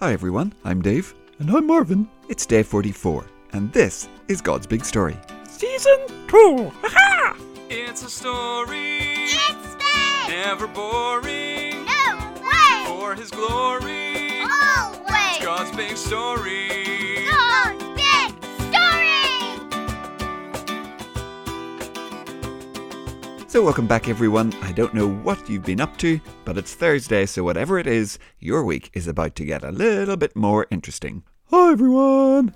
Hi everyone, I'm Dave. And I'm Marvin. It's day 44, and this is God's Big Story. Season 2. Ha It's a story, It's big! never boring. No way! For his glory, Always! God's big story. So, welcome back everyone. I don't know what you've been up to, but it's Thursday, so whatever it is, your week is about to get a little bit more interesting. Hi everyone.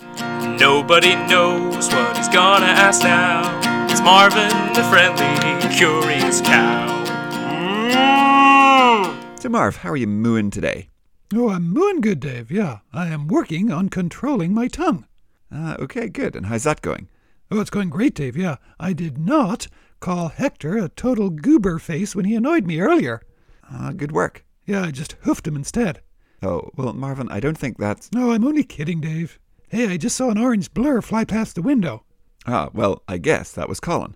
Nobody knows what he's gonna ask now. It's Marvin, the friendly, curious cow. So, Marv, how are you mooing today? Oh, I'm mooing good, Dave. Yeah, I am working on controlling my tongue. Ah, okay, good. And how's that going? Oh, it's going great, Dave. Yeah, I did not call Hector a total goober face when he annoyed me earlier. Ah, good work. Yeah, I just hoofed him instead. Oh, well, Marvin, I don't think that's. No, I'm only kidding, Dave. Hey, I just saw an orange blur fly past the window. Ah, well, I guess that was Colin.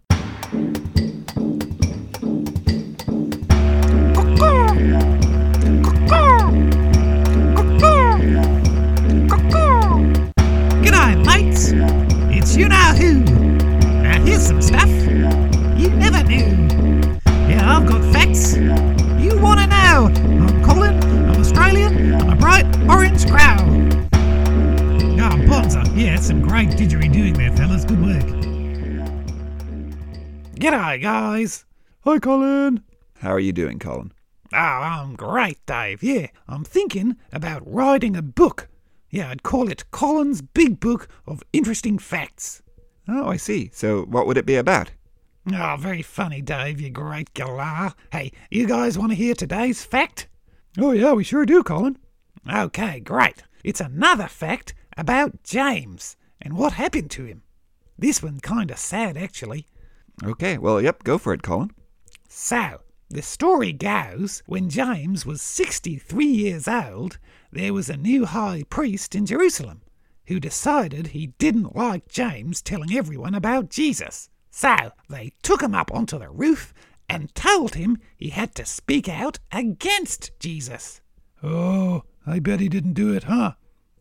That's some great didgeridooing there, fellas. Good work. G'day, guys. Hi, Colin. How are you doing, Colin? Oh, I'm great, Dave. Yeah, I'm thinking about writing a book. Yeah, I'd call it Colin's Big Book of Interesting Facts. Oh, I see. So, what would it be about? Oh, very funny, Dave, you great galah. Hey, you guys want to hear today's fact? Oh, yeah, we sure do, Colin. Okay, great. It's another fact about James and what happened to him. This one kinda sad, actually. Okay, well, yep, go for it, Colin. So, the story goes when James was 63 years old, there was a new high priest in Jerusalem who decided he didn't like James telling everyone about Jesus. So, they took him up onto the roof and told him he had to speak out against Jesus. Oh, I bet he didn't do it, huh?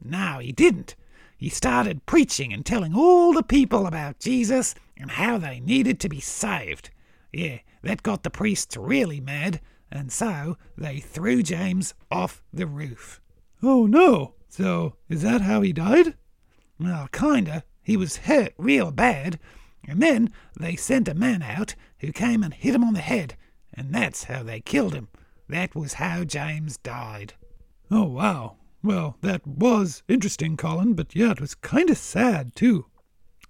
No, he didn't. He started preaching and telling all the people about Jesus and how they needed to be saved. Yeah, that got the priests really mad, and so they threw James off the roof. Oh, no. So, is that how he died? Well, kinda. He was hurt real bad, and then they sent a man out who came and hit him on the head, and that's how they killed him. That was how James died. Oh, wow. Well, that was interesting, Colin, but yeah, it was kind of sad, too.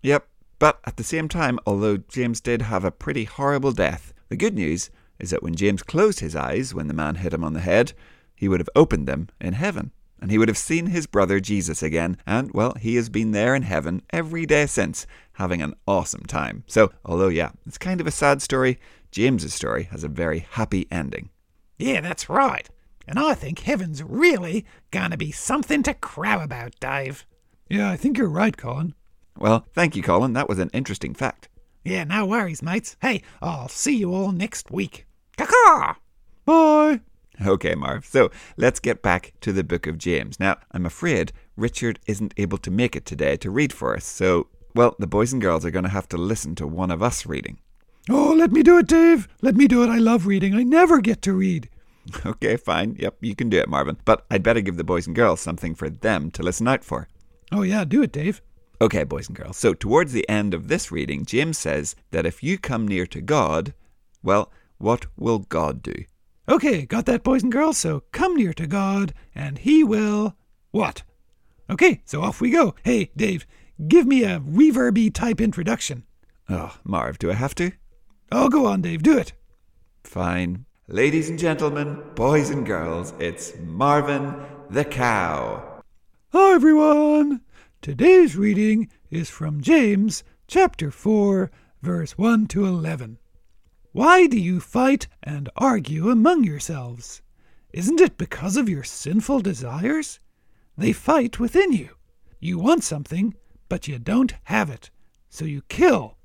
Yep, but at the same time, although James did have a pretty horrible death, the good news is that when James closed his eyes when the man hit him on the head, he would have opened them in heaven, and he would have seen his brother Jesus again, and, well, he has been there in heaven every day since, having an awesome time. So, although, yeah, it's kind of a sad story, James's story has a very happy ending. Yeah, that's right. And I think heaven's really gonna be something to crow about, Dave. Yeah, I think you're right, Colin. Well, thank you, Colin. That was an interesting fact. Yeah, no worries, mates. Hey, I'll see you all next week. Caw Bye. Okay, Marv. So let's get back to the book of James. Now, I'm afraid Richard isn't able to make it today to read for us. So, well, the boys and girls are going to have to listen to one of us reading. Oh, let me do it, Dave. Let me do it. I love reading. I never get to read. Okay, fine. Yep, you can do it, Marvin. But I'd better give the boys and girls something for them to listen out for. Oh, yeah, do it, Dave. Okay, boys and girls. So, towards the end of this reading, James says that if you come near to God, well, what will God do? Okay, got that, boys and girls? So come near to God, and He will. What? Okay, so off we go. Hey, Dave, give me a reverby type introduction. Oh, Marv, do I have to? Oh, go on, Dave, do it. Fine. Ladies and gentlemen, boys and girls, it's Marvin the Cow. Hi, everyone. Today's reading is from James chapter 4, verse 1 to 11. Why do you fight and argue among yourselves? Isn't it because of your sinful desires? They fight within you. You want something, but you don't have it, so you kill.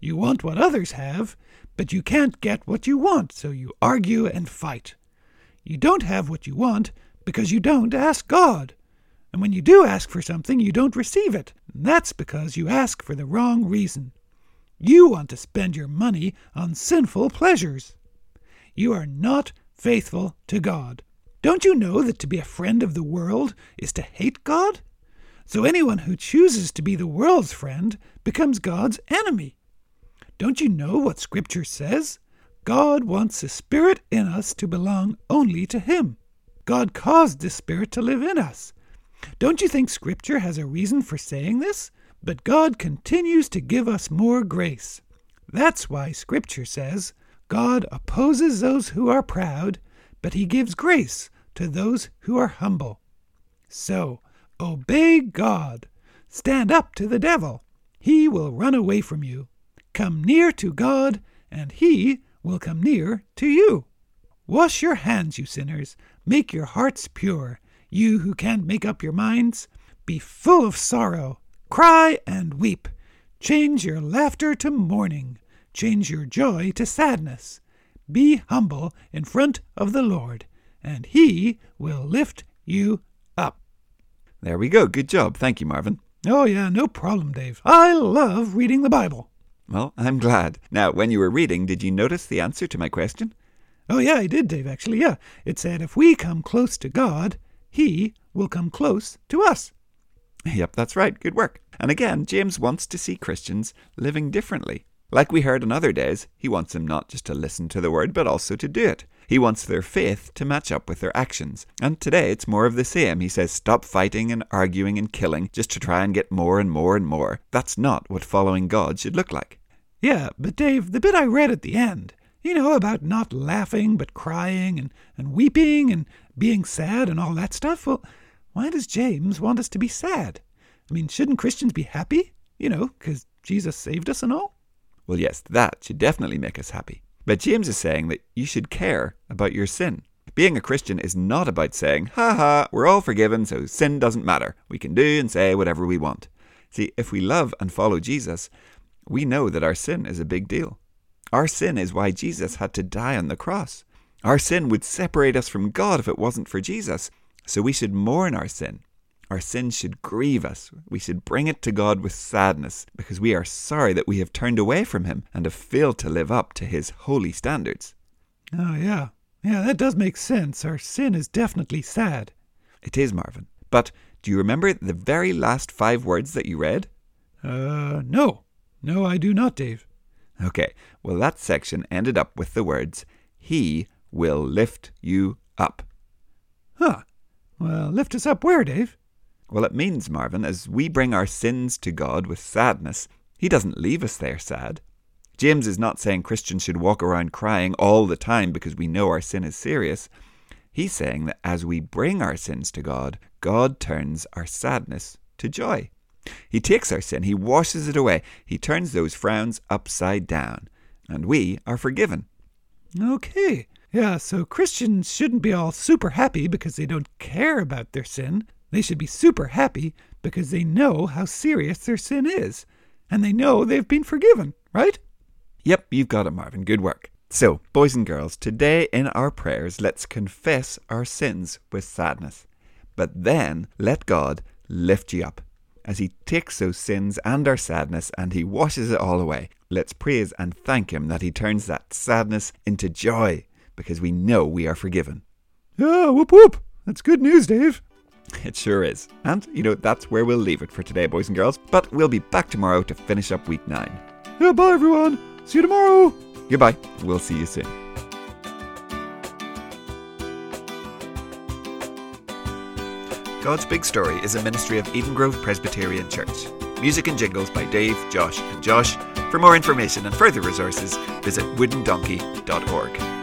You want what others have, but you can't get what you want, so you argue and fight. You don't have what you want because you don't ask God, And when you do ask for something, you don't receive it. And that's because you ask for the wrong reason. You want to spend your money on sinful pleasures. You are not faithful to God. Don't you know that to be a friend of the world is to hate God? So anyone who chooses to be the world's friend becomes God's enemy. Don't you know what Scripture says? God wants the Spirit in us to belong only to Him. God caused the Spirit to live in us. Don't you think Scripture has a reason for saying this? But God continues to give us more grace. That's why Scripture says, God opposes those who are proud, but He gives grace to those who are humble. So, obey God. Stand up to the devil. He will run away from you. Come near to God, and He will come near to you. Wash your hands, you sinners. Make your hearts pure. You who can't make up your minds, be full of sorrow. Cry and weep. Change your laughter to mourning. Change your joy to sadness. Be humble in front of the Lord, and He will lift you up. There we go. Good job. Thank you, Marvin. Oh, yeah, no problem, Dave. I love reading the Bible. Well, I'm glad. Now, when you were reading, did you notice the answer to my question? Oh, yeah, I did, Dave, actually, yeah. It said, if we come close to God, He will come close to us. Yep, that's right. Good work. And again, James wants to see Christians living differently. Like we heard on other days, he wants them not just to listen to the word, but also to do it. He wants their faith to match up with their actions. And today it's more of the same. He says, stop fighting and arguing and killing just to try and get more and more and more. That's not what following God should look like. Yeah, but Dave, the bit I read at the end, you know, about not laughing but crying and, and weeping and being sad and all that stuff, well, why does James want us to be sad? I mean, shouldn't Christians be happy? You know, because Jesus saved us and all? Well, yes, that should definitely make us happy. But James is saying that you should care about your sin. Being a Christian is not about saying, ha ha, we're all forgiven, so sin doesn't matter. We can do and say whatever we want. See, if we love and follow Jesus, we know that our sin is a big deal. Our sin is why Jesus had to die on the cross. Our sin would separate us from God if it wasn't for Jesus. So we should mourn our sin. Our sin should grieve us. We should bring it to God with sadness because we are sorry that we have turned away from Him and have failed to live up to His holy standards. Oh, yeah. Yeah, that does make sense. Our sin is definitely sad. It is, Marvin. But do you remember the very last five words that you read? Uh, no. No, I do not, Dave. Okay, well, that section ended up with the words, He will lift you up. Huh. Well, lift us up where, Dave? Well, it means, Marvin, as we bring our sins to God with sadness, He doesn't leave us there sad. James is not saying Christians should walk around crying all the time because we know our sin is serious. He's saying that as we bring our sins to God, God turns our sadness to joy. He takes our sin, He washes it away, He turns those frowns upside down, and we are forgiven. Okay. Yeah, so Christians shouldn't be all super happy because they don't care about their sin. They should be super happy because they know how serious their sin is. And they know they've been forgiven, right? Yep, you've got it, Marvin. Good work. So, boys and girls, today in our prayers, let's confess our sins with sadness. But then let God lift you up as He takes those sins and our sadness and He washes it all away. Let's praise and thank Him that He turns that sadness into joy because we know we are forgiven. Yeah, whoop whoop. That's good news, Dave. It sure is. And, you know, that's where we'll leave it for today, boys and girls. But we'll be back tomorrow to finish up week nine. Yeah, bye everyone. See you tomorrow. Goodbye. We'll see you soon. God's Big Story is a ministry of Eden Grove Presbyterian Church. Music and jingles by Dave, Josh, and Josh. For more information and further resources, visit woodendonkey.org.